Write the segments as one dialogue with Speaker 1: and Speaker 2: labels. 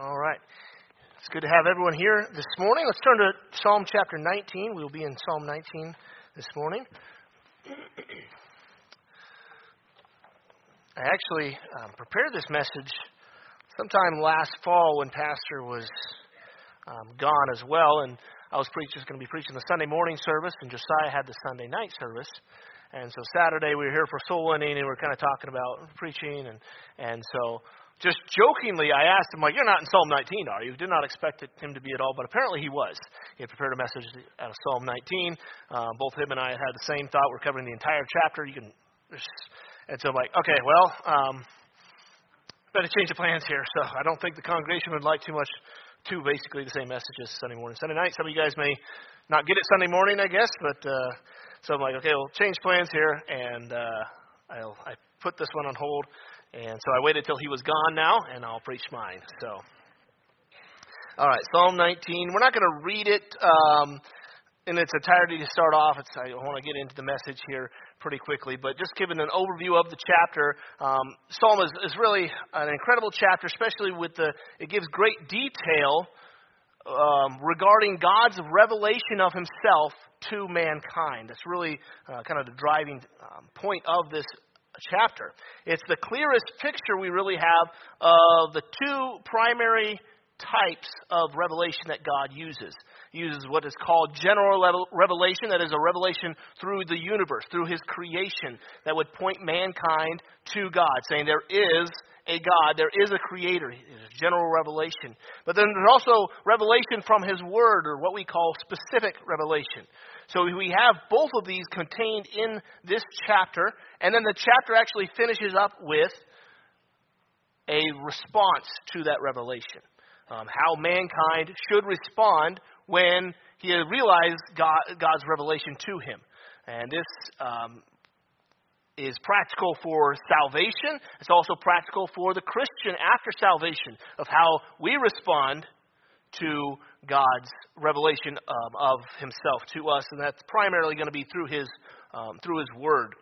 Speaker 1: All right. It's good to have everyone here this morning. Let's turn to Psalm chapter 19. We'll be in Psalm 19 this morning. I actually um, prepared this message sometime last fall when Pastor was um, gone as well, and I was preach- going to be preaching the Sunday morning service, and Josiah had the Sunday night service. And so Saturday we were here for soul winning, and we were kind of talking about preaching, and and so just jokingly I asked him like, "You're not in Psalm 19, are you?" Did not expect it, him to be at all, but apparently he was. He had prepared a message out of Psalm 19. Uh, both him and I had the same thought. We're covering the entire chapter. You can, and so I'm like, okay, well. Um, better change the plans here. So I don't think the congregation would like too much two basically the same messages Sunday morning, Sunday night. Some of you guys may not get it Sunday morning, I guess, but uh, so I'm like, okay, we'll change plans here, and uh, I'll I put this one on hold, and so I waited till he was gone now, and I'll preach mine. So, all right, Psalm 19. We're not going to read it. Um, in its entirety to start off. It's, I want to get into the message here pretty quickly, but just giving an overview of the chapter. Um, Psalm is, is really an incredible chapter, especially with the, it gives great detail um, regarding God's revelation of Himself to mankind. That's really uh, kind of the driving um, point of this chapter. It's the clearest picture we really have of the two primary types of revelation that God uses. He uses what is called general revelation, that is a revelation through the universe, through his creation, that would point mankind to God, saying there is a God, there is a creator. General revelation. But then there's also revelation from his word, or what we call specific revelation. So we have both of these contained in this chapter, and then the chapter actually finishes up with a response to that revelation um, how mankind should respond when he realized God, God's revelation to him. And this um, is practical for salvation. It's also practical for the Christian after salvation of how we respond to God's revelation um, of Himself to us, and that's primarily going to be through His um, through His Word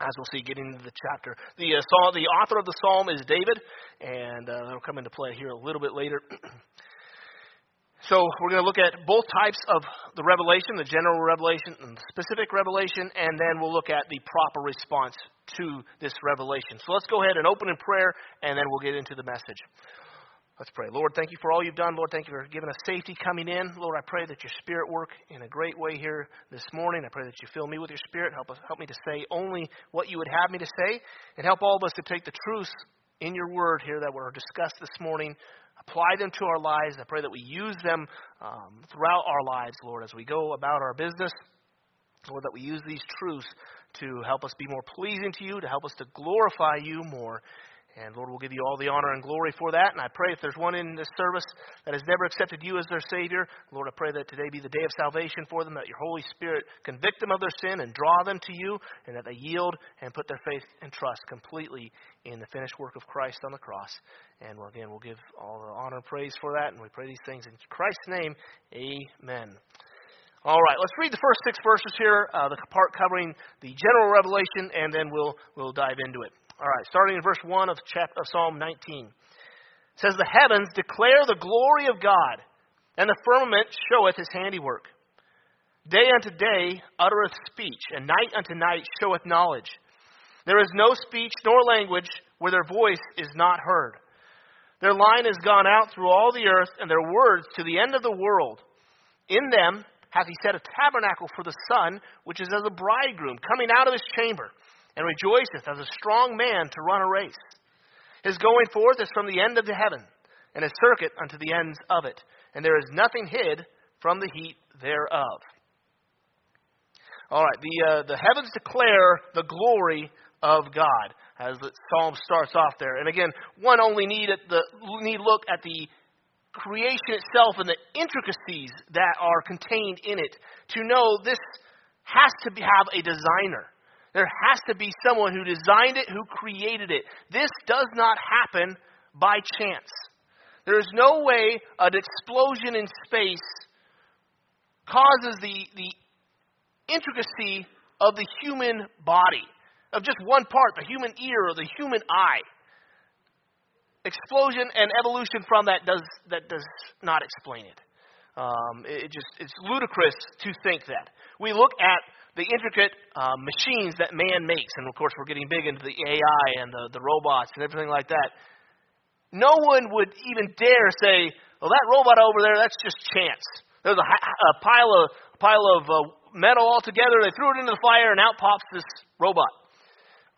Speaker 1: as we'll see getting into the chapter. The, uh, the author of the psalm is David, and uh, that'll come into play here a little bit later. so we're going to look at both types of the revelation, the general revelation and the specific revelation, and then we'll look at the proper response to this revelation. So let's go ahead and open in prayer, and then we'll get into the message. Let's pray. Lord, thank you for all you've done. Lord, thank you for giving us safety coming in. Lord, I pray that your spirit work in a great way here this morning. I pray that you fill me with your spirit. Help us help me to say only what you would have me to say. And help all of us to take the truths in your word here that were discussed this morning, apply them to our lives. I pray that we use them um, throughout our lives, Lord, as we go about our business. Lord, that we use these truths to help us be more pleasing to you, to help us to glorify you more. And Lord, we'll give you all the honor and glory for that. And I pray if there's one in this service that has never accepted you as their Savior, Lord, I pray that today be the day of salvation for them, that your Holy Spirit convict them of their sin and draw them to you, and that they yield and put their faith and trust completely in the finished work of Christ on the cross. And again, we'll give all the honor and praise for that. And we pray these things in Christ's name. Amen. All right, let's read the first six verses here, uh, the part covering the general revelation, and then we'll we'll dive into it. All right, starting in verse 1 of, of Psalm 19. It says, The heavens declare the glory of God, and the firmament showeth his handiwork. Day unto day uttereth speech, and night unto night showeth knowledge. There is no speech nor language where their voice is not heard. Their line is gone out through all the earth, and their words to the end of the world. In them hath he set a tabernacle for the sun, which is as a bridegroom coming out of his chamber and rejoiceth as a strong man to run a race. His going forth is from the end of the heaven, and his circuit unto the ends of it, and there is nothing hid from the heat thereof. All right, the, uh, the heavens declare the glory of God, as the psalm starts off there. And again, one only need, at the, need look at the creation itself and the intricacies that are contained in it to know this has to be, have a designer. There has to be someone who designed it, who created it. This does not happen by chance. There is no way an explosion in space causes the, the intricacy of the human body, of just one part, the human ear or the human eye. explosion and evolution from that does that does not explain it. Um, it just it's ludicrous to think that. We look at the intricate uh, machines that man makes, and of course we're getting big into the AI and the, the robots and everything like that. No one would even dare say, "Well, that robot over there, that's just chance." There's a, a pile of a pile of uh, metal all together. They threw it into the fire, and out pops this robot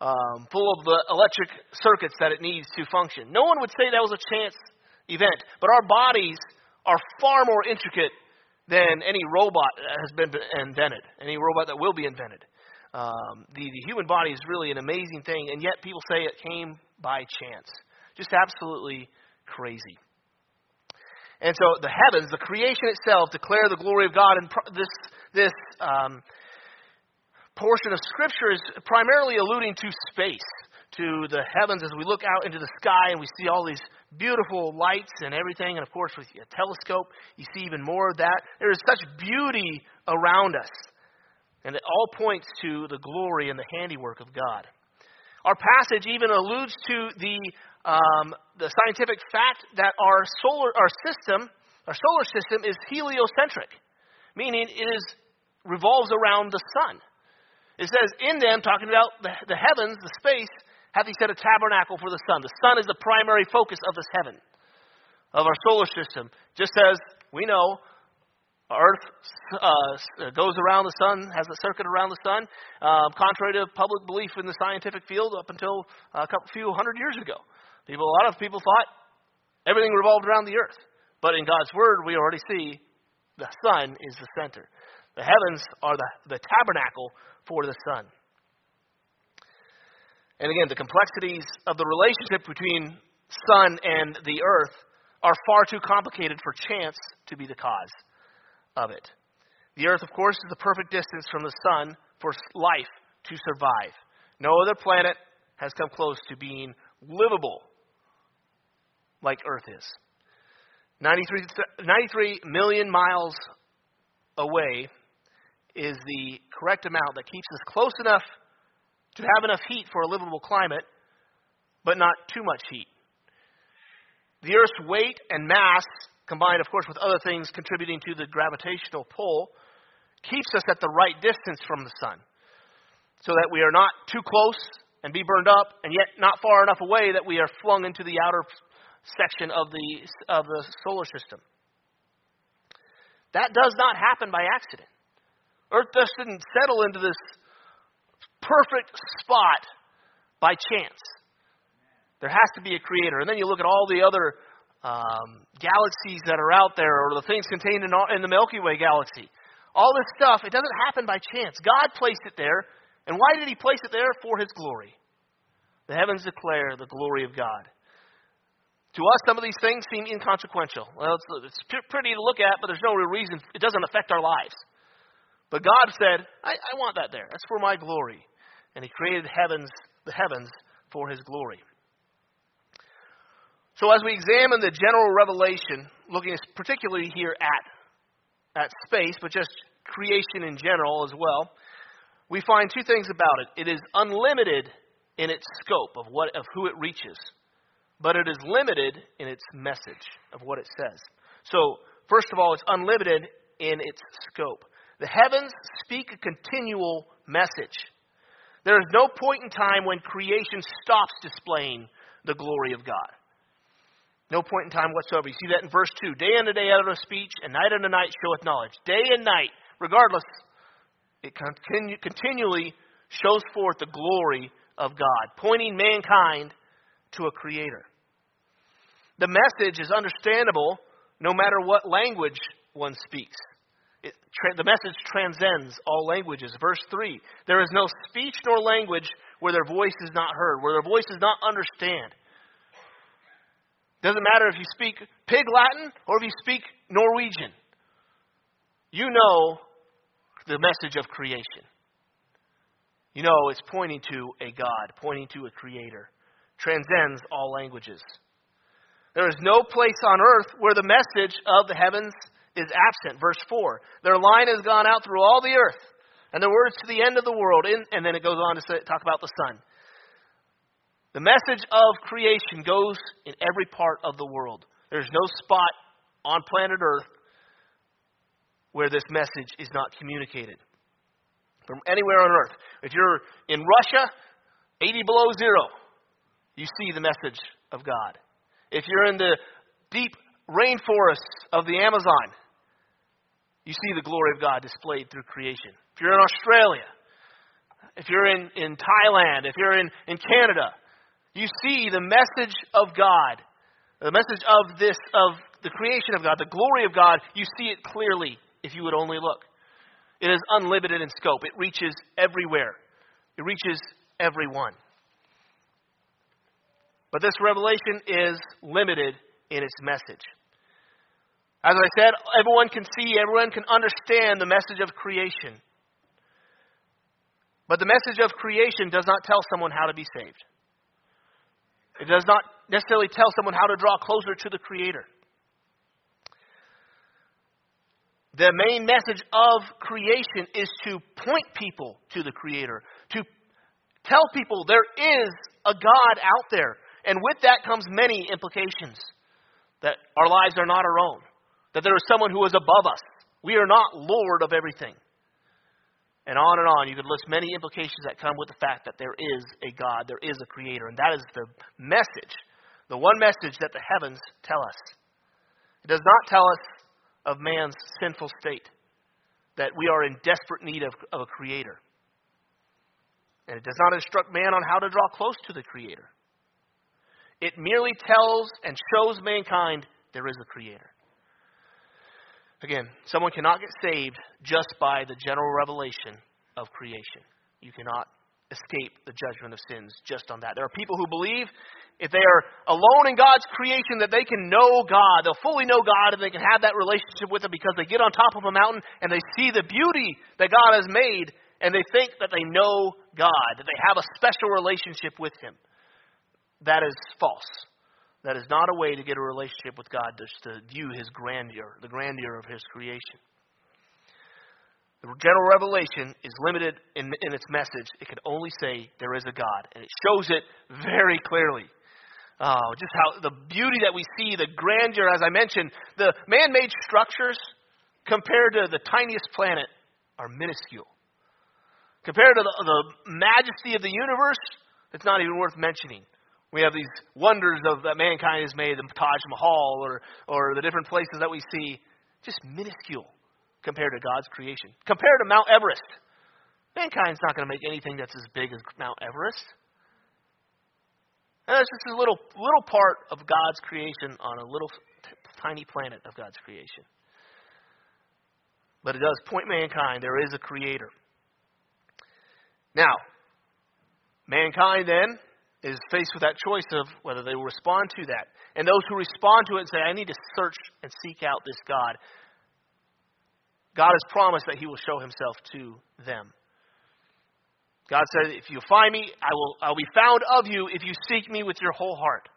Speaker 1: um, full of the electric circuits that it needs to function. No one would say that was a chance event, but our bodies are far more intricate than any robot that has been invented, any robot that will be invented. Um, the, the human body is really an amazing thing, and yet people say it came by chance. Just absolutely crazy. And so the heavens, the creation itself, declare the glory of God. And this this um, portion of Scripture is primarily alluding to space, to the heavens as we look out into the sky and we see all these beautiful lights and everything. And of course, with a telescope, you see even more of that. There is such beauty around us. And it all points to the glory and the handiwork of God. Our passage even alludes to the, um, the scientific fact that our solar our system, our solar system, is heliocentric, meaning it is revolves around the sun. It says, in them, talking about the, the heavens, the space, hath he set a tabernacle for the sun. The sun is the primary focus of this heaven, of our solar system. Just as we know, Earth uh, goes around the sun, has a circuit around the sun, uh, contrary to public belief in the scientific field up until a couple, few hundred years ago. People, a lot of people thought everything revolved around the Earth. But in God's Word, we already see the sun is the center. The heavens are the, the tabernacle for the sun. And again, the complexities of the relationship between sun and the earth are far too complicated for chance to be the cause of it. The earth, of course, is the perfect distance from the sun for life to survive. No other planet has come close to being livable like Earth is. 93, 93 million miles away is the correct amount that keeps us close enough to have enough heat for a livable climate, but not too much heat. The Earth's weight and mass, combined, of course, with other things contributing to the gravitational pull, keeps us at the right distance from the sun so that we are not too close and be burned up, and yet not far enough away that we are flung into the outer section of the, of the solar system. That does not happen by accident. Earth just didn't settle into this perfect spot by chance. There has to be a creator. And then you look at all the other um, galaxies that are out there, or the things contained in, all, in the Milky Way galaxy. All this stuff, it doesn't happen by chance. God placed it there. And why did He place it there? For His glory. The heavens declare the glory of God. To us, some of these things seem inconsequential. Well, it's, it's pretty to look at, but there's no real reason. It doesn't affect our lives. But God said, I, I want that there. That's for my glory. And He created heavens, the heavens for His glory. So as we examine the general revelation, looking particularly here at, at space, but just creation in general as well, we find two things about it. It is unlimited in its scope of what of who it reaches, but it is limited in its message of what it says. So, first of all, it's unlimited in its scope. The heavens speak a continual message. There is no point in time when creation stops displaying the glory of God. No point in time whatsoever. You see that in verse 2. Day unto day uttereth speech, and night unto night showeth knowledge. Day and night, regardless, it continu- continually shows forth the glory of God, pointing mankind to a creator. The message is understandable no matter what language one speaks. It, tra- the message transcends all languages. Verse 3 There is no speech nor language where their voice is not heard, where their voice is not understand. Doesn't matter if you speak pig Latin or if you speak Norwegian. You know the message of creation. You know it's pointing to a God, pointing to a creator. Transcends all languages. There is no place on earth where the message of the heavens is absent. Verse 4 Their line has gone out through all the earth, and their words to the end of the world. In, and then it goes on to say, talk about the sun. The message of creation goes in every part of the world. There's no spot on planet Earth where this message is not communicated. From anywhere on Earth. If you're in Russia, 80 below zero, you see the message of God. If you're in the deep rainforests of the Amazon, you see the glory of God displayed through creation. If you're in Australia, if you're in, in Thailand, if you're in, in Canada, you see the message of God, the message of this, of the creation of God, the glory of God, you see it clearly if you would only look. It is unlimited in scope. It reaches everywhere. It reaches everyone. But this revelation is limited in its message. As I said, everyone can see, everyone can understand the message of creation. But the message of creation does not tell someone how to be saved. It does not necessarily tell someone how to draw closer to the Creator. The main message of creation is to point people to the Creator, to tell people there is a God out there. And with that comes many implications that our lives are not our own, that there is someone who is above us. We are not Lord of everything. And on and on, you could list many implications that come with the fact that there is a God, there is a Creator. And that is the message, the one message that the heavens tell us. It does not tell us of man's sinful state, that we are in desperate need of, of a Creator. And it does not instruct man on how to draw close to the Creator. It merely tells and shows mankind there is a Creator. Again, someone cannot get saved just by the general revelation of creation. You cannot escape the judgment of sins just on that. There are people who believe if they are alone in God's creation that they can know God. They'll fully know God and they can have that relationship with Him because they get on top of a mountain and they see the beauty that God has made and they think that they know God, that they have a special relationship with Him. That is false. That is not a way to get a relationship with God, just to view His grandeur, the grandeur of His creation. The general revelation is limited in, in its message. It can only say there is a God, and it shows it very clearly. Oh, just how the beauty that we see, the grandeur, as I mentioned, the man made structures compared to the tiniest planet are minuscule. Compared to the, the majesty of the universe, it's not even worth mentioning. We have these wonders of that mankind has made, the Taj Mahal or, or the different places that we see, just minuscule compared to God's creation. Compared to Mount Everest. Mankind's not going to make anything that's as big as Mount Everest. And it's just a little, little part of God's creation on a little t- tiny planet of God's creation. But it does point mankind there is a creator. Now, mankind then is faced with that choice of whether they will respond to that. And those who respond to it and say, I need to search and seek out this God, God has promised that He will show Himself to them. God said, If you find me, I will I'll be found of you if you seek me with your whole heart.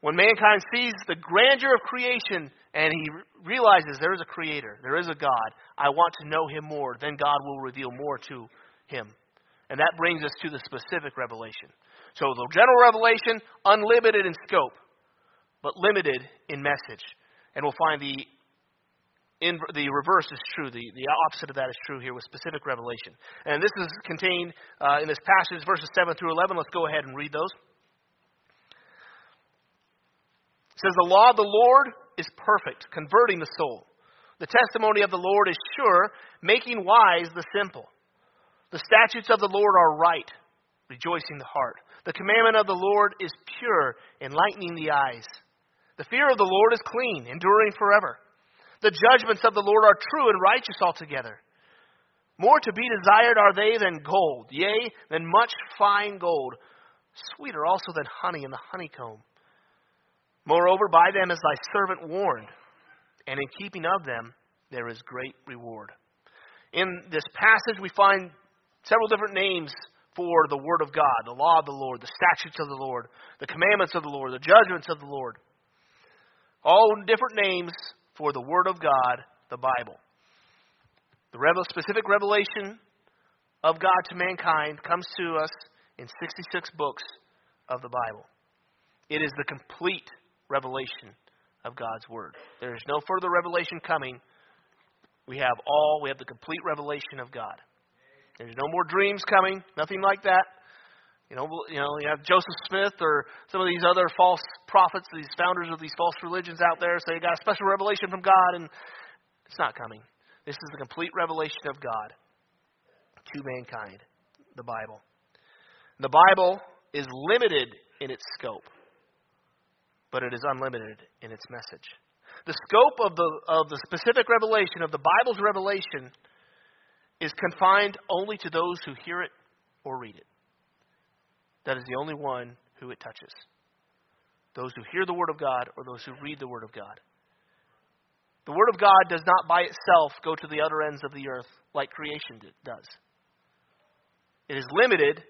Speaker 1: When mankind sees the grandeur of creation and he realizes there is a creator, there is a God, I want to know him more, then God will reveal more to him. And that brings us to the specific revelation. So the general revelation, unlimited in scope, but limited in message. And we'll find the in, the reverse is true. The, the opposite of that is true here with specific revelation. And this is contained uh, in this passage, verses 7 through 11. Let's go ahead and read those. It says, The law of the Lord is perfect, converting the soul. The testimony of the Lord is sure, making wise the simple. The statutes of the Lord are right, rejoicing the heart. The commandment of the Lord is pure, enlightening the eyes. The fear of the Lord is clean, enduring forever. The judgments of the Lord are true and righteous altogether. More to be desired are they than gold, yea, than much fine gold, sweeter also than honey in the honeycomb. Moreover, by them is thy servant warned, and in keeping of them there is great reward. In this passage, we find several different names for the Word of God the law of the Lord, the statutes of the Lord, the commandments of the Lord, the judgments of the Lord. All different names for the Word of God, the Bible. The specific revelation of God to mankind comes to us in 66 books of the Bible. It is the complete revelation of God's Word. There is no further revelation coming. We have all, we have the complete revelation of God. There's no more dreams coming, nothing like that. You know, you know, you have Joseph Smith or some of these other false prophets, these founders of these false religions out there say you got a special revelation from God, and it's not coming. This is the complete revelation of God to mankind, the Bible. The Bible is limited in its scope, but it is unlimited in its message. The scope of the, of the specific revelation, of the Bible's revelation, is confined only to those who hear it or read it. That is the only one who it touches. Those who hear the Word of God or those who read the Word of God. The Word of God does not by itself go to the other ends of the earth like creation does. It is limited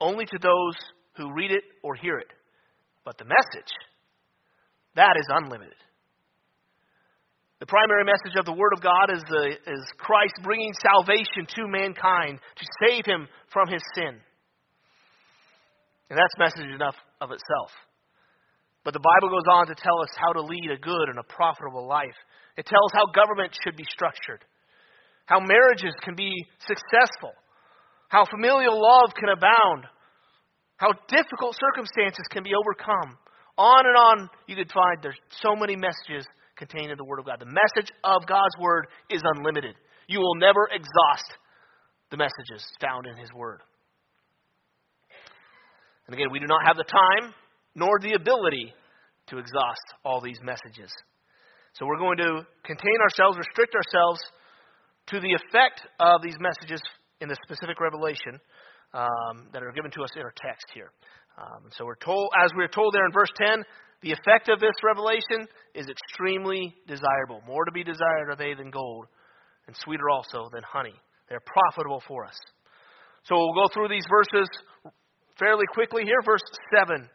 Speaker 1: only to those who read it or hear it. But the message, that is unlimited. The primary message of the Word of God is, the, is Christ bringing salvation to mankind to save him from his sin. And that's message enough of itself. But the Bible goes on to tell us how to lead a good and a profitable life. It tells how government should be structured, how marriages can be successful, how familial love can abound, how difficult circumstances can be overcome. On and on you could find there's so many messages contained in the Word of God. The message of God's Word is unlimited. You will never exhaust the messages found in His Word. And again, we do not have the time nor the ability to exhaust all these messages. So we're going to contain ourselves, restrict ourselves to the effect of these messages in the specific revelation um, that are given to us in our text here. Um, so we're told, as we're told there in verse 10, the effect of this revelation is extremely desirable. More to be desired are they than gold, and sweeter also than honey. They're profitable for us. So we'll go through these verses fairly quickly here. Verse 7.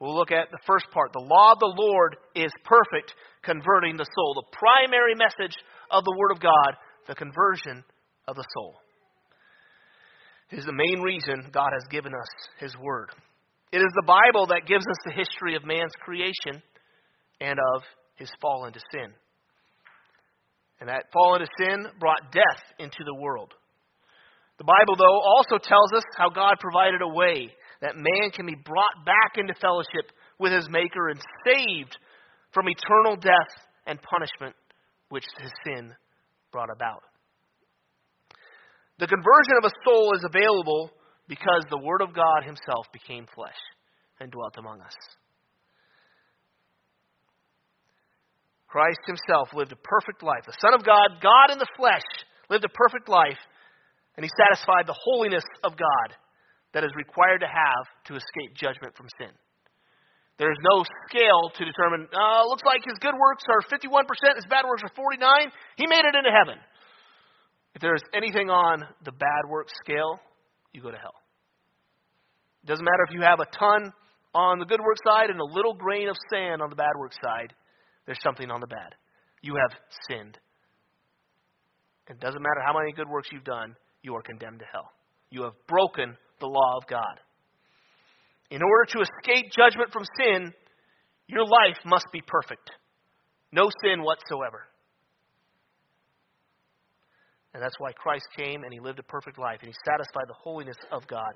Speaker 1: We'll look at the first part. The law of the Lord is perfect, converting the soul. The primary message of the Word of God, the conversion of the soul. Is the main reason God has given us His Word. It is the Bible that gives us the history of man's creation and of his fall into sin. And that fall into sin brought death into the world. The Bible, though, also tells us how God provided a way that man can be brought back into fellowship with his Maker and saved from eternal death and punishment which his sin brought about. The conversion of a soul is available because the Word of God Himself became flesh and dwelt among us. Christ Himself lived a perfect life. The Son of God, God in the flesh, lived a perfect life, and He satisfied the holiness of God that is required to have to escape judgment from sin. There is no scale to determine, uh, looks like his good works are 51%, his bad works are 49. He made it into heaven. If there is anything on the bad works scale, you go to hell. It doesn't matter if you have a ton on the good work side and a little grain of sand on the bad work side, there's something on the bad. You have sinned. It doesn't matter how many good works you've done, you are condemned to hell. You have broken the law of God. In order to escape judgment from sin, your life must be perfect. No sin whatsoever. And that's why Christ came and he lived a perfect life and he satisfied the holiness of God.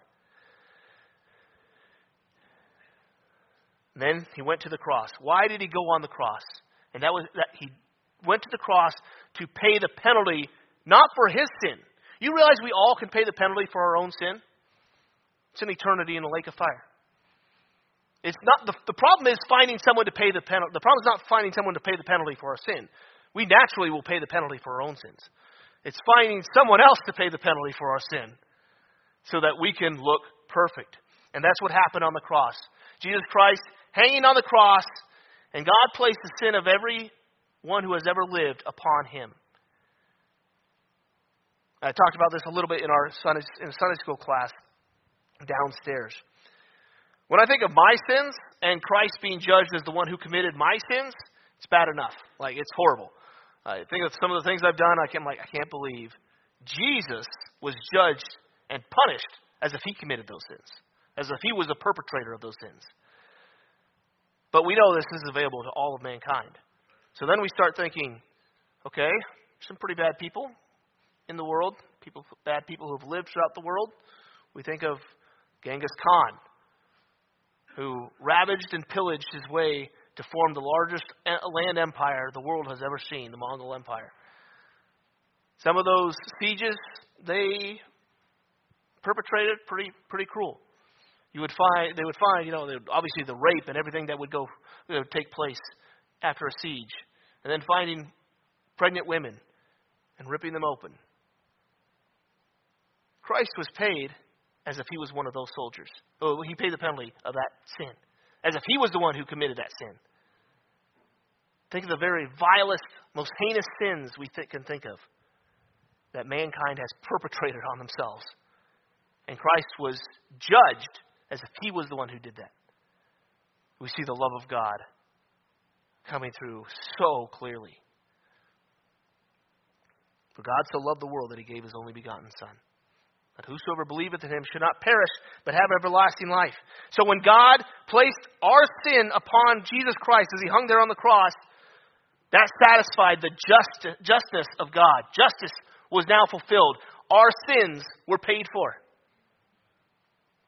Speaker 1: And then he went to the cross. Why did he go on the cross? And that was that he went to the cross to pay the penalty not for his sin. You realize we all can pay the penalty for our own sin? It's an eternity in the lake of fire. It's not the, the problem is finding someone to pay the penalty. The problem is not finding someone to pay the penalty for our sin. We naturally will pay the penalty for our own sins. It's finding someone else to pay the penalty for our sin so that we can look perfect. And that's what happened on the cross. Jesus Christ hanging on the cross, and God placed the sin of every one who has ever lived upon him. I talked about this a little bit in our Sunday, in Sunday school class downstairs. When I think of my sins and Christ being judged as the one who committed my sins, it's bad enough. Like it's horrible. I think of some of the things I've done. I can like I can't believe Jesus was judged and punished as if he committed those sins. as if he was the perpetrator of those sins. But we know this is available to all of mankind. So then we start thinking, okay, some pretty bad people in the world, people, bad people who have lived throughout the world. We think of Genghis Khan, who ravaged and pillaged his way to form the largest eh, land empire the world has ever seen, the Mongol Empire. Some of those sieges, they perpetrated pretty pretty cruel. You would find they would find you know obviously the rape and everything that would go take place after a siege, and then finding pregnant women and ripping them open. Christ was paid as if he was one of those soldiers. Oh, he paid the penalty of that sin, as if he was the one who committed that sin. Think of the very vilest, most heinous sins we th- can think of that mankind has perpetrated on themselves. And Christ was judged as if he was the one who did that. We see the love of God coming through so clearly. For God so loved the world that he gave his only begotten Son. That whosoever believeth in him should not perish, but have everlasting life. So when God placed our sin upon Jesus Christ as he hung there on the cross, that satisfied the just, justice of God. Justice was now fulfilled. Our sins were paid for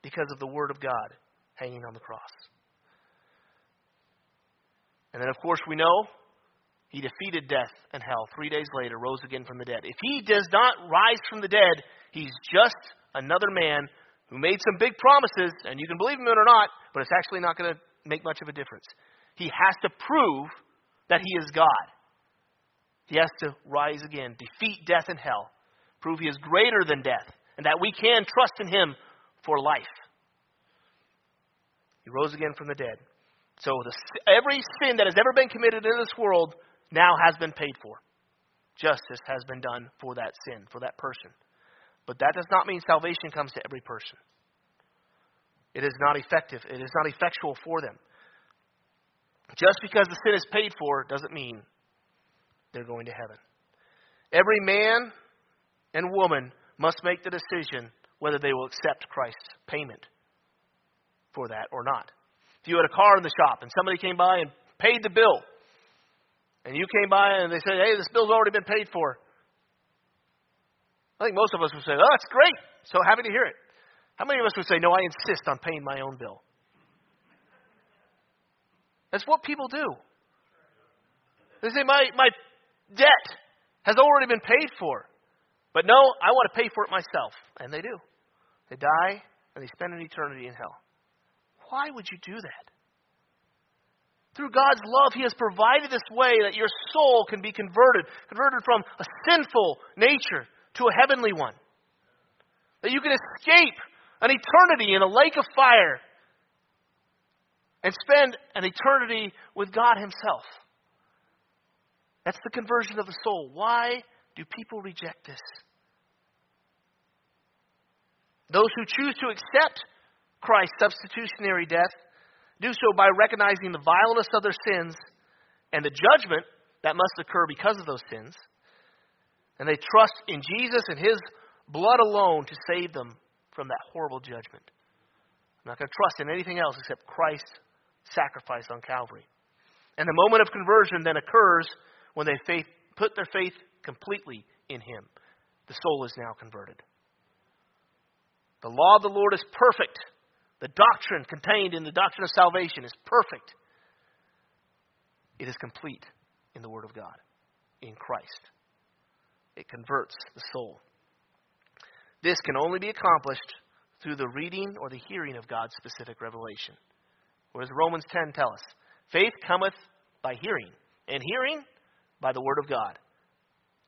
Speaker 1: because of the Word of God hanging on the cross. And then, of course, we know he defeated death and hell. Three days later, rose again from the dead. If he does not rise from the dead, he's just another man who made some big promises, and you can believe him or not, but it's actually not going to make much of a difference. He has to prove that he is God. He has to rise again, defeat death and hell, prove he is greater than death, and that we can trust in him for life. He rose again from the dead. So the, every sin that has ever been committed in this world now has been paid for. Justice has been done for that sin, for that person. But that does not mean salvation comes to every person. It is not effective. It is not effectual for them. Just because the sin is paid for doesn't mean they're going to heaven. Every man and woman must make the decision whether they will accept Christ's payment for that or not. If you had a car in the shop and somebody came by and paid the bill, and you came by and they said, hey, this bill's already been paid for, I think most of us would say, oh, that's great. So happy to hear it. How many of us would say, no, I insist on paying my own bill? That's what people do. They say, my, my debt has already been paid for. But no, I want to pay for it myself. And they do. They die and they spend an eternity in hell. Why would you do that? Through God's love, He has provided this way that your soul can be converted, converted from a sinful nature to a heavenly one. That you can escape an eternity in a lake of fire and spend an eternity with God Himself. That's the conversion of the soul. Why do people reject this? Those who choose to accept Christ's substitutionary death do so by recognizing the vileness of their sins and the judgment that must occur because of those sins. And they trust in Jesus and His blood alone to save them from that horrible judgment. I'm not going to trust in anything else except Christ's sacrifice on Calvary. And the moment of conversion then occurs when they faith, put their faith completely in Him. The soul is now converted. The law of the Lord is perfect. The doctrine contained in the doctrine of salvation is perfect. It is complete in the Word of God, in Christ. It converts the soul. This can only be accomplished through the reading or the hearing of God's specific revelation. What does Romans 10 tell us? Faith cometh by hearing, and hearing by the Word of God.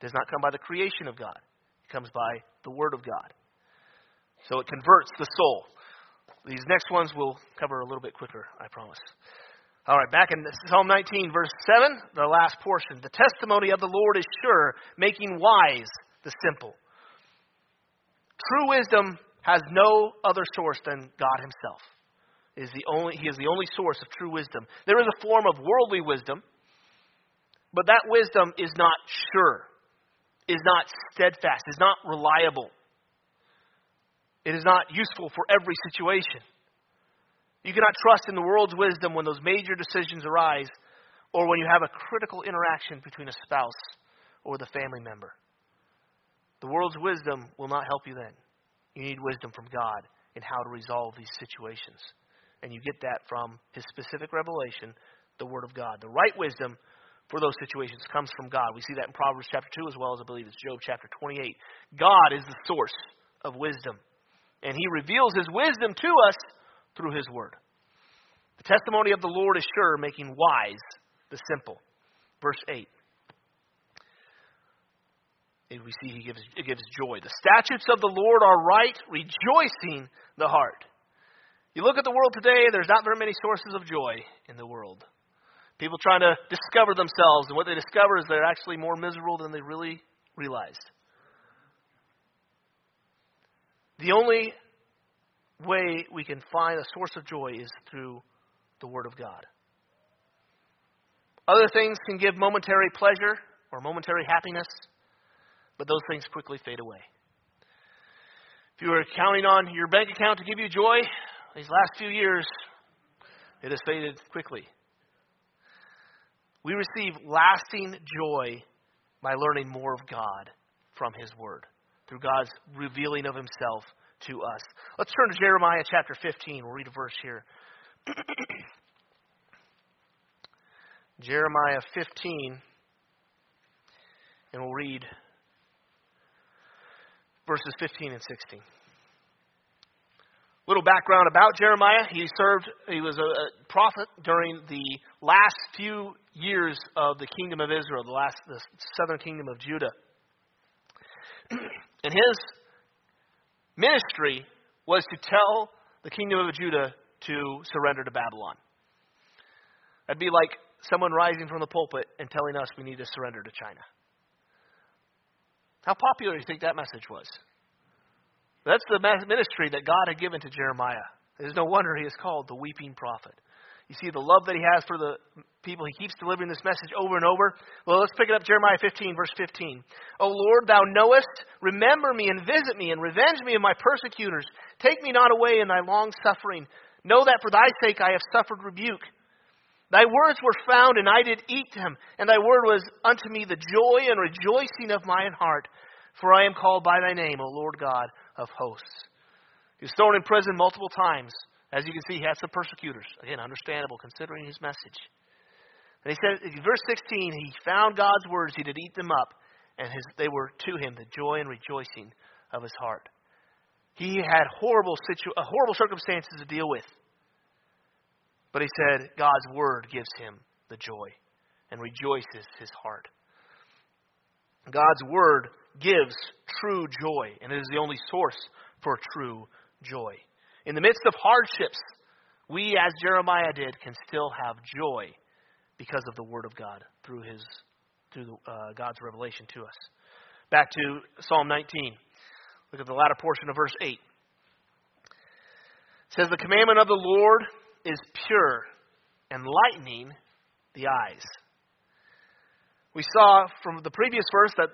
Speaker 1: It does not come by the creation of God, it comes by the Word of God. So it converts the soul. These next ones we'll cover a little bit quicker, I promise. All right, back in Psalm 19, verse 7, the last portion. The testimony of the Lord is sure, making wise the simple. True wisdom has no other source than God Himself. Is the only, he is the only source of true wisdom. There is a form of worldly wisdom, but that wisdom is not sure, is not steadfast, is not reliable. It is not useful for every situation. You cannot trust in the world's wisdom when those major decisions arise or when you have a critical interaction between a spouse or the family member. The world's wisdom will not help you then. You need wisdom from God in how to resolve these situations. And you get that from His specific revelation, the Word of God. The right wisdom for those situations comes from God. We see that in Proverbs chapter 2 as well as I believe it's Job chapter 28. God is the source of wisdom, and He reveals His wisdom to us through His Word. The testimony of the Lord is sure, making wise the simple. Verse 8. And we see he gives, it gives joy. The statutes of the Lord are right, rejoicing the heart. You look at the world today, there's not very many sources of joy in the world. People trying to discover themselves, and what they discover is they're actually more miserable than they really realized. The only way we can find a source of joy is through the Word of God. Other things can give momentary pleasure or momentary happiness, but those things quickly fade away. If you were counting on your bank account to give you joy, these last few years, it has faded quickly. We receive lasting joy by learning more of God from His Word, through God's revealing of Himself to us. Let's turn to Jeremiah chapter 15. We'll read a verse here. Jeremiah 15, and we'll read verses 15 and 16 little background about Jeremiah. He served, he was a, prophet during the last few years of the kingdom of Israel, the last, the southern kingdom of Judah. and his ministry was to tell the kingdom of Judah to surrender to Babylon. That'd be like someone rising from the pulpit and telling us we need to surrender to China. How popular do you think that message was? That's the ministry that God had given to Jeremiah. It is no wonder he is called the weeping prophet. You see the love that he has for the people. He keeps delivering this message over and over. Well, let's pick it up Jeremiah 15, verse 15. O Lord, thou knowest, remember me and visit me and revenge me of my persecutors. Take me not away in thy long suffering. Know that for thy sake I have suffered rebuke. Thy words were found, and I did eat them, and thy word was unto me the joy and rejoicing of mine heart. For I am called by thy name, O Lord God of hosts. He was thrown in prison multiple times. As you can see, he had some persecutors. Again, understandable considering his message. And he said, in verse 16, he found God's words, he did eat them up, and his, they were to him the joy and rejoicing of his heart. He had horrible, situ- uh, horrible circumstances to deal with. But he said, God's word gives him the joy and rejoices his heart. God's word gives true joy, and it is the only source for true joy. In the midst of hardships, we, as Jeremiah did, can still have joy because of the Word of God through His through uh, God's revelation to us. Back to Psalm 19. Look at the latter portion of verse 8. It says, The commandment of the Lord is pure, enlightening the eyes. We saw from the previous verse that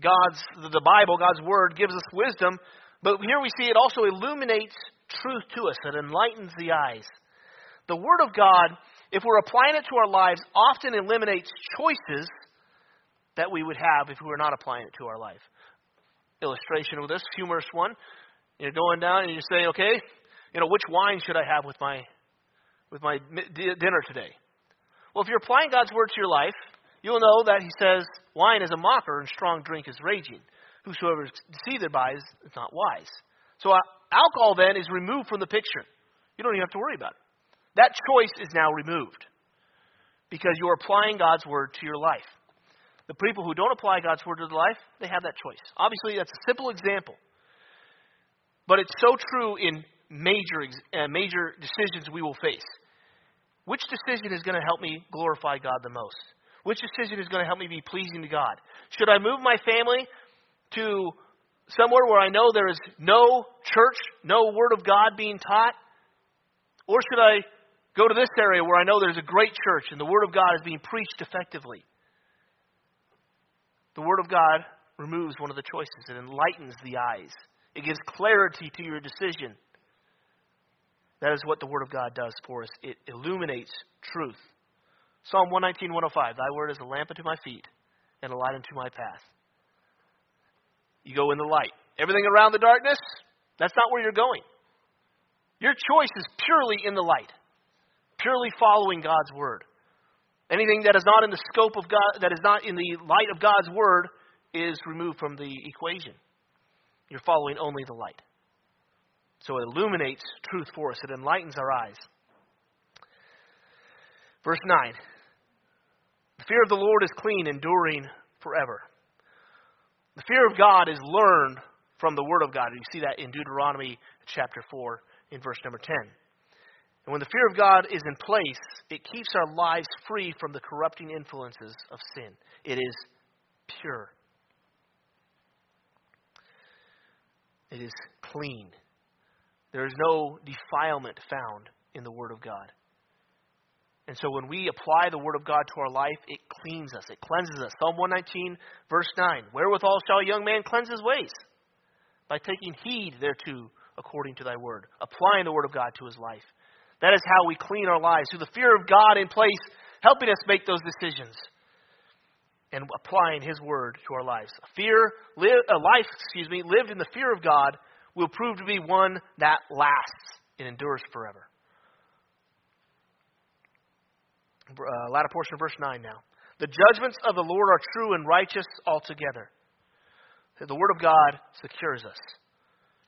Speaker 1: God's the Bible, God's word gives us wisdom, but here we see it also illuminates truth to us, it enlightens the eyes. The word of God, if we're applying it to our lives, often eliminates choices that we would have if we were not applying it to our life. Illustration of this, humorous one. You're going down and you say, okay, you know, which wine should I have with my with my dinner today? Well, if you're applying God's word to your life, you'll know that he says, Wine is a mocker, and strong drink is raging. Whosoever is deceived thereby is, not wise. So uh, alcohol then is removed from the picture. You don't even have to worry about it. That choice is now removed because you're applying God's word to your life. The people who don't apply God's word to their life, they have that choice. Obviously, that's a simple example. But it's so true in major, uh, major decisions we will face. Which decision is going to help me glorify God the most? Which decision is going to help me be pleasing to God? Should I move my family to somewhere where I know there is no church, no Word of God being taught? Or should I go to this area where I know there's a great church and the Word of God is being preached effectively? The Word of God removes one of the choices, it enlightens the eyes, it gives clarity to your decision. That is what the Word of God does for us. It illuminates truth. Psalm 119, 105. Thy word is a lamp unto my feet and a light unto my path. You go in the light. Everything around the darkness, that's not where you're going. Your choice is purely in the light, purely following God's word. Anything that is not in the scope of God, that is not in the light of God's word, is removed from the equation. You're following only the light. So it illuminates truth for us, it enlightens our eyes. Verse 9 The fear of the Lord is clean, enduring forever. The fear of God is learned from the Word of God. You see that in Deuteronomy chapter 4 in verse number 10. And when the fear of God is in place, it keeps our lives free from the corrupting influences of sin. It is pure, it is clean. There is no defilement found in the Word of God. And so when we apply the Word of God to our life, it cleans us, it cleanses us. Psalm 119, verse 9 Wherewithal shall a young man cleanse his ways? By taking heed thereto according to thy word, applying the Word of God to his life. That is how we clean our lives, through the fear of God in place, helping us make those decisions and applying His Word to our lives. A fear, a life, excuse me, lived in the fear of God will prove to be one that lasts and endures forever. Uh, latter portion of verse 9 now. The judgments of the Lord are true and righteous altogether. The Word of God secures us.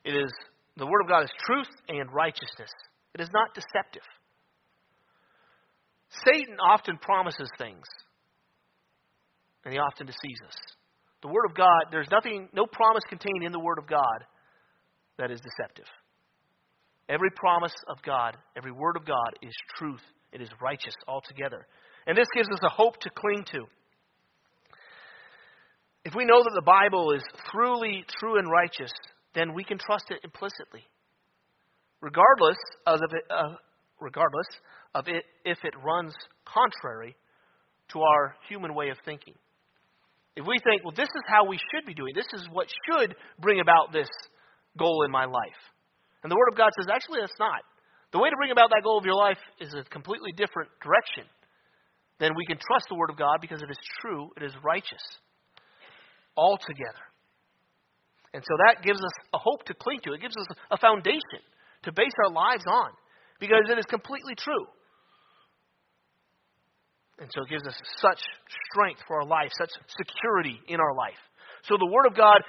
Speaker 1: It is the Word of God is truth and righteousness. It is not deceptive. Satan often promises things, and he often deceives us. The Word of God, there's nothing, no promise contained in the Word of God that is deceptive. Every promise of God, every word of God is truth. It is righteous altogether. And this gives us a hope to cling to. If we know that the Bible is truly true and righteous, then we can trust it implicitly, regardless of it, uh, regardless of it if it runs contrary to our human way of thinking. If we think, well, this is how we should be doing, this is what should bring about this goal in my life. And the Word of God says, actually, that's not. The way to bring about that goal of your life is a completely different direction. Then we can trust the Word of God because it is true, it is righteous. Altogether. And so that gives us a hope to cling to. It gives us a foundation to base our lives on because it is completely true. And so it gives us such strength for our life, such security in our life. So the Word of God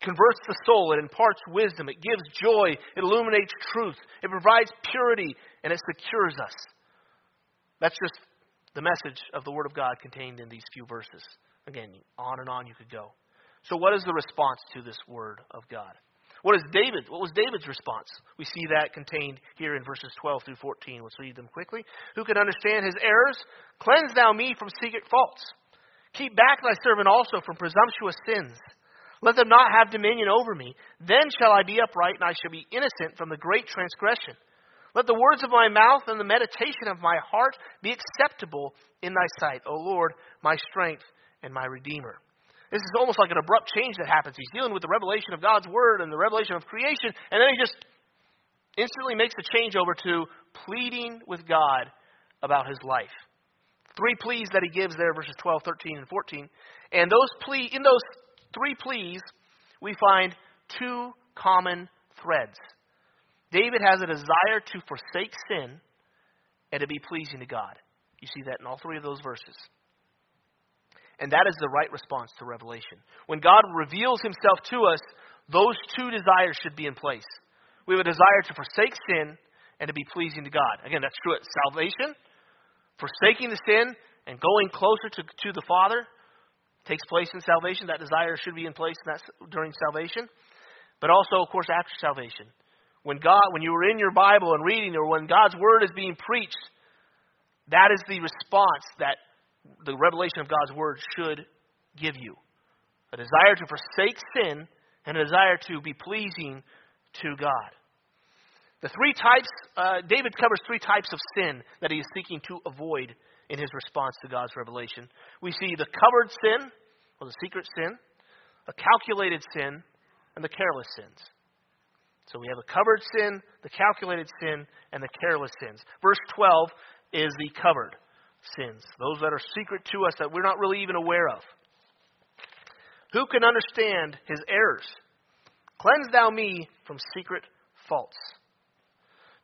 Speaker 1: converts the soul, it imparts wisdom, it gives joy, it illuminates truth, it provides purity, and it secures us. That's just the message of the Word of God contained in these few verses. Again, on and on you could go. So, what is the response to this Word of God? What is David? What was David's response? We see that contained here in verses 12 through 14. Let's read them quickly. Who can understand his errors? Cleanse thou me from secret faults. Keep back thy servant also from presumptuous sins. Let them not have dominion over me. Then shall I be upright, and I shall be innocent from the great transgression. Let the words of my mouth and the meditation of my heart be acceptable in thy sight, O Lord, my strength and my redeemer. This is almost like an abrupt change that happens. He's dealing with the revelation of God's word and the revelation of creation, and then he just instantly makes the change over to pleading with God about his life. Three pleas that he gives there, verses 12, 13, and 14. And those plea, in those three pleas, we find two common threads. David has a desire to forsake sin and to be pleasing to God. You see that in all three of those verses. And that is the right response to revelation. When God reveals himself to us, those two desires should be in place. We have a desire to forsake sin and to be pleasing to God. Again, that's true at salvation. Forsaking the sin and going closer to, to the Father takes place in salvation. That desire should be in place during salvation. But also, of course, after salvation. When God, when you were in your Bible and reading, or when God's word is being preached, that is the response that the revelation of God's word should give you. A desire to forsake sin and a desire to be pleasing to God. The three types, uh, David covers three types of sin that he is seeking to avoid in his response to God's revelation. We see the covered sin, or the secret sin, a calculated sin, and the careless sins. So we have the covered sin, the calculated sin, and the careless sins. Verse 12 is the covered sins, those that are secret to us that we're not really even aware of. Who can understand his errors? Cleanse thou me from secret faults.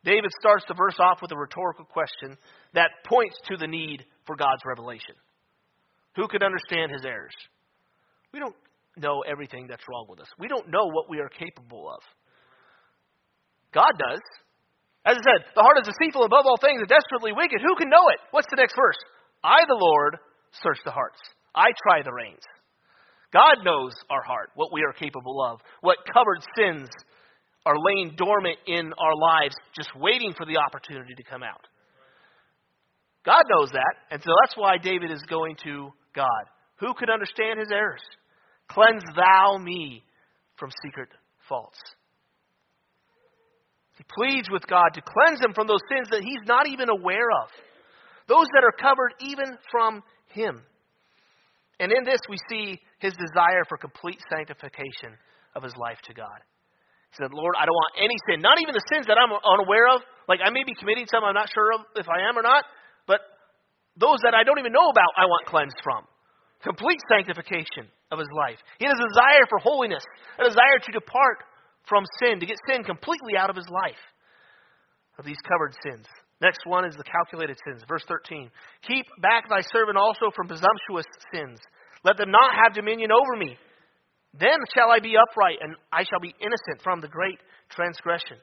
Speaker 1: David starts the verse off with a rhetorical question that points to the need for God's revelation. Who can understand his errors? We don't know everything that's wrong with us. We don't know what we are capable of. God does. As I said, the heart is deceitful above all things and desperately wicked. Who can know it? What's the next verse? I, the Lord, search the hearts. I try the reins. God knows our heart, what we are capable of, what covered sins are laying dormant in our lives, just waiting for the opportunity to come out. God knows that, and so that's why David is going to God. Who could understand his errors? Cleanse thou me from secret faults. He pleads with God to cleanse him from those sins that he's not even aware of, those that are covered even from him. And in this, we see his desire for complete sanctification of his life to God. He said, Lord, I don't want any sin, not even the sins that I'm unaware of. Like I may be committing some I'm not sure of if I am or not, but those that I don't even know about, I want cleansed from. Complete sanctification of his life. He has a desire for holiness, a desire to depart from sin, to get sin completely out of his life, of these covered sins. Next one is the calculated sins. Verse 13. Keep back thy servant also from presumptuous sins. Let them not have dominion over me. Then shall I be upright, and I shall be innocent from the great transgression.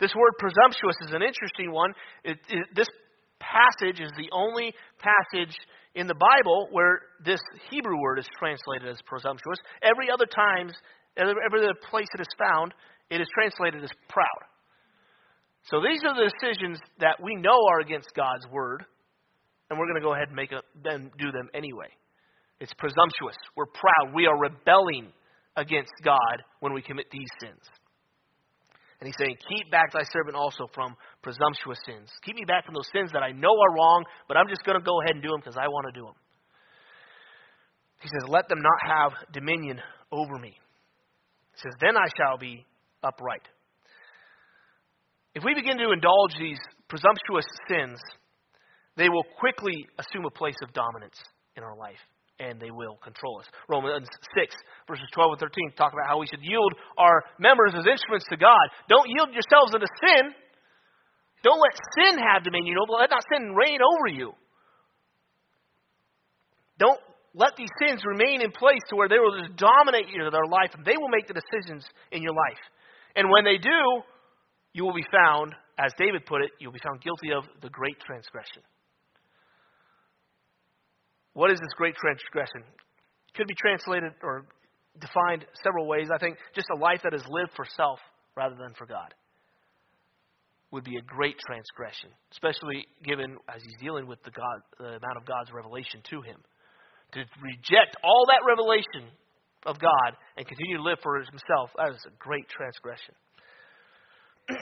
Speaker 1: This word presumptuous is an interesting one. It, it, this passage is the only passage in the Bible where this Hebrew word is translated as presumptuous. Every other times every other place it is found, it is translated as proud. So these are the decisions that we know are against God's word, and we're going to go ahead and make them do them anyway. It's presumptuous. We're proud. We are rebelling against God when we commit these sins. And he's saying, Keep back thy servant also from presumptuous sins. Keep me back from those sins that I know are wrong, but I'm just going to go ahead and do them because I want to do them. He says, Let them not have dominion over me. He says, Then I shall be upright. If we begin to indulge these presumptuous sins, they will quickly assume a place of dominance in our life, and they will control us. Romans 6, verses 12 and 13 talk about how we should yield our members as instruments to God. Don't yield yourselves into sin. Don't let sin have dominion over. you. Let not sin reign over you. Don't let these sins remain in place to where they will just dominate you their life and they will make the decisions in your life. And when they do, you will be found, as David put it, you'll be found guilty of the great transgression. What is this great transgression? Could be translated or defined several ways. I think just a life that is lived for self rather than for God would be a great transgression, especially given as he's dealing with the, God, the amount of God's revelation to him to reject all that revelation of God and continue to live for himself, that is a great transgression.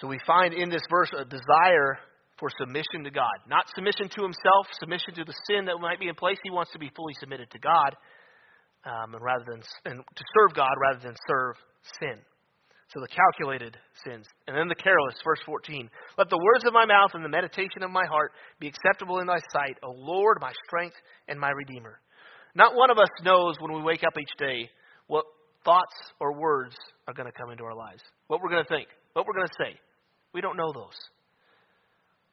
Speaker 1: so we find in this verse a desire for submission to God. Not submission to himself, submission to the sin that might be in place. He wants to be fully submitted to God, um, and rather than and to serve God rather than serve sin. So the calculated sins. And then the careless, verse 14. Let the words of my mouth and the meditation of my heart be acceptable in thy sight, O Lord, my strength and my redeemer. Not one of us knows when we wake up each day what thoughts or words are going to come into our lives, what we're going to think, what we're going to say. We don't know those.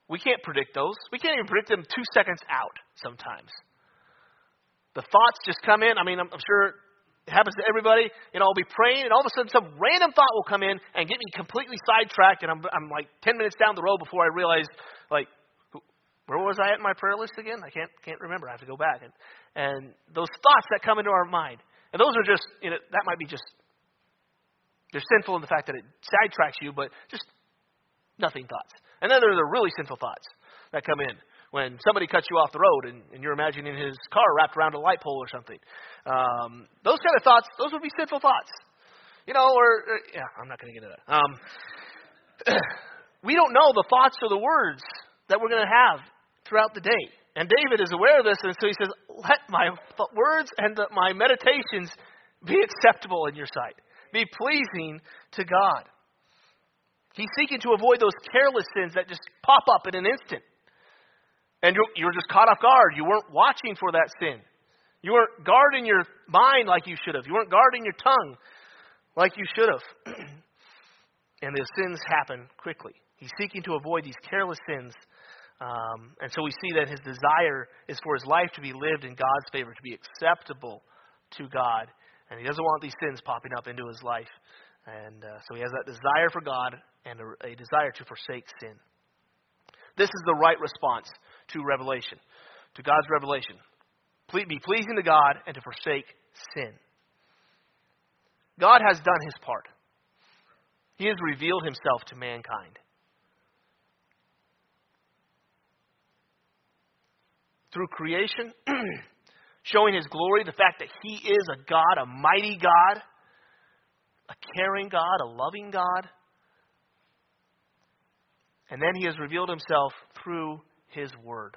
Speaker 1: We can't predict those. We can't even predict them two seconds out sometimes. The thoughts just come in. I mean, I'm, I'm sure it happens to everybody. And I'll be praying, and all of a sudden, some random thought will come in and get me completely sidetracked. And I'm, I'm like 10 minutes down the road before I realize, like, where was I at in my prayer list again? I can't can't remember. I have to go back. And and those thoughts that come into our mind, and those are just, you know, that might be just, they're sinful in the fact that it sidetracks you, but just nothing thoughts. And then there are the really sinful thoughts that come in when somebody cuts you off the road and, and you're imagining his car wrapped around a light pole or something. Um, those kind of thoughts, those would be sinful thoughts. You know, or, or yeah, I'm not going to get into that. Um, we don't know the thoughts or the words that we're going to have throughout the day. And David is aware of this, and so he says, Let my words and my meditations be acceptable in your sight, be pleasing to God. He's seeking to avoid those careless sins that just pop up in an instant. And you're, you're just caught off guard. You weren't watching for that sin. You weren't guarding your mind like you should have. You weren't guarding your tongue like you should have. and the sins happen quickly. He's seeking to avoid these careless sins. Um, and so we see that his desire is for his life to be lived in God's favor, to be acceptable to God. And he doesn't want these sins popping up into his life. And uh, so he has that desire for God and a, a desire to forsake sin. This is the right response to revelation, to God's revelation. Be pleasing to God and to forsake sin. God has done his part. He has revealed himself to mankind. Through creation, showing his glory, the fact that he is a God, a mighty God, a caring God, a loving God. And then he has revealed himself through his word.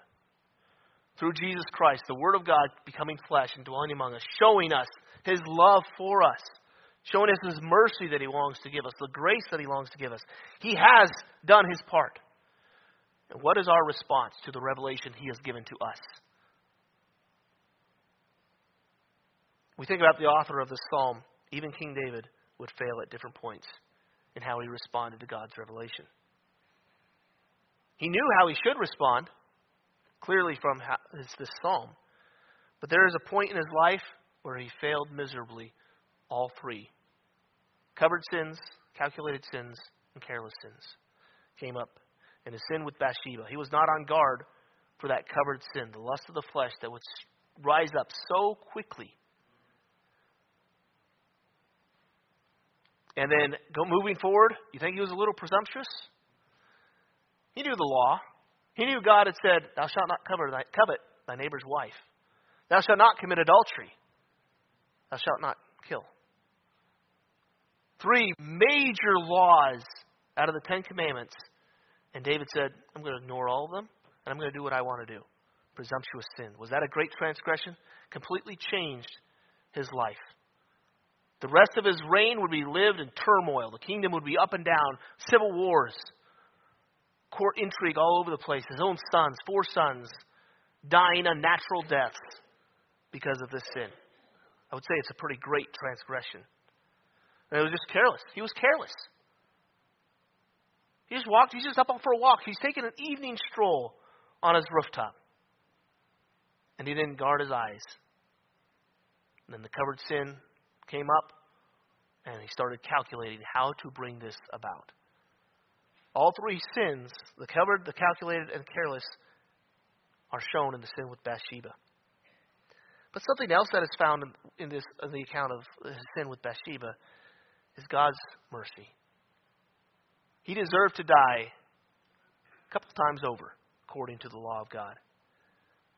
Speaker 1: Through Jesus Christ, the word of God becoming flesh and dwelling among us, showing us his love for us, showing us his mercy that he longs to give us, the grace that he longs to give us. He has done his part. And what is our response to the revelation he has given to us? We think about the author of this psalm, even King David would fail at different points in how he responded to God's revelation. He knew how he should respond, clearly from this psalm. But there is a point in his life where he failed miserably, all three covered sins, calculated sins, and careless sins came up. And his sin with Bathsheba. He was not on guard for that covered sin, the lust of the flesh that would rise up so quickly. And then go moving forward, you think he was a little presumptuous? He knew the law. He knew God had said, Thou shalt not covet thy neighbor's wife. Thou shalt not commit adultery. Thou shalt not kill. Three major laws out of the Ten Commandments. And David said, I'm going to ignore all of them, and I'm going to do what I want to do. Presumptuous sin. Was that a great transgression? Completely changed his life. The rest of his reign would be lived in turmoil. The kingdom would be up and down, civil wars court intrigue all over the place. His own sons, four sons, dying unnatural deaths because of this sin. I would say it's a pretty great transgression. And it was just careless. He was careless. He just walked, he's just up for a walk. He's taking an evening stroll on his rooftop. And he didn't guard his eyes. And then the covered sin came up, and he started calculating how to bring this about. All three sins, the covered, the calculated, and careless, are shown in the sin with Bathsheba. But something else that is found in, this in the account of his sin with Bathsheba is God's mercy. He deserved to die a couple times over, according to the law of God.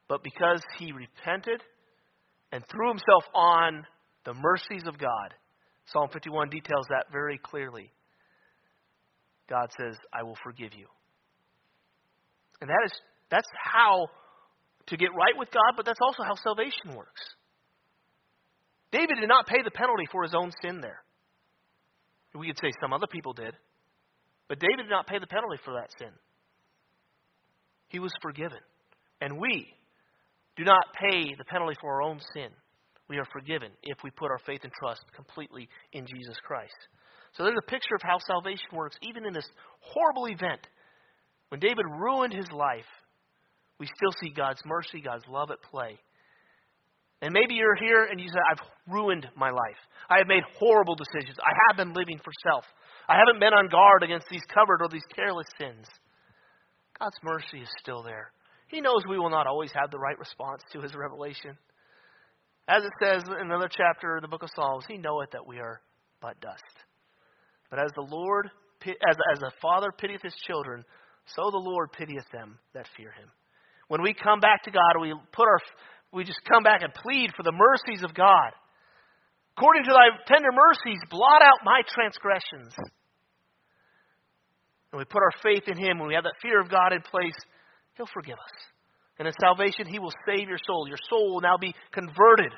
Speaker 1: But because he repented and threw himself on the mercies of God, Psalm 51 details that very clearly. God says, I will forgive you. And that is that's how to get right with God, but that's also how salvation works. David did not pay the penalty for his own sin there. We could say some other people did. But David did not pay the penalty for that sin. He was forgiven. And we do not pay the penalty for our own sin. We are forgiven if we put our faith and trust completely in Jesus Christ. So there's a picture of how salvation works, even in this horrible event. When David ruined his life, we still see God's mercy, God's love at play. And maybe you're here and you say, I've ruined my life. I have made horrible decisions. I have been living for self. I haven't been on guard against these covered or these careless sins. God's mercy is still there. He knows we will not always have the right response to his revelation. As it says in another chapter in the book of Psalms, he knoweth that we are but dust. But as the Lord, as, as a father pitieth his children, so the Lord pitieth them that fear him. When we come back to God, we put our, we just come back and plead for the mercies of God. According to thy tender mercies, blot out my transgressions. And we put our faith in him, when we have that fear of God in place, he'll forgive us. And in salvation, he will save your soul. Your soul will now be converted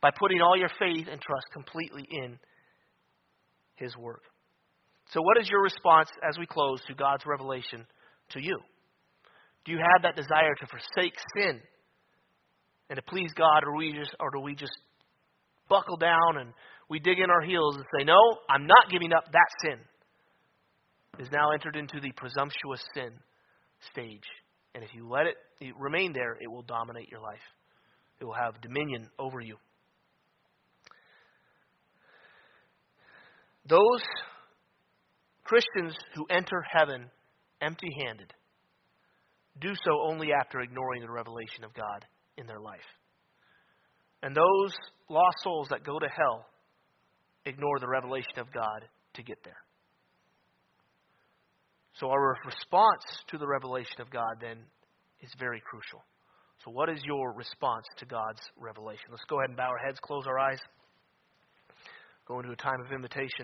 Speaker 1: by putting all your faith and trust completely in His work. So, what is your response as we close to God's revelation to you? Do you have that desire to forsake sin and to please God, or, we just, or do we just buckle down and we dig in our heels and say, No, I'm not giving up that sin? Is now entered into the presumptuous sin stage. And if you let it remain there, it will dominate your life. It will have dominion over you. Those Christians who enter heaven empty handed do so only after ignoring the revelation of God in their life. And those lost souls that go to hell ignore the revelation of God to get there. So, our response to the revelation of God then is very crucial. So, what is your response to God's revelation? Let's go ahead and bow our heads, close our eyes, go into a time of invitation.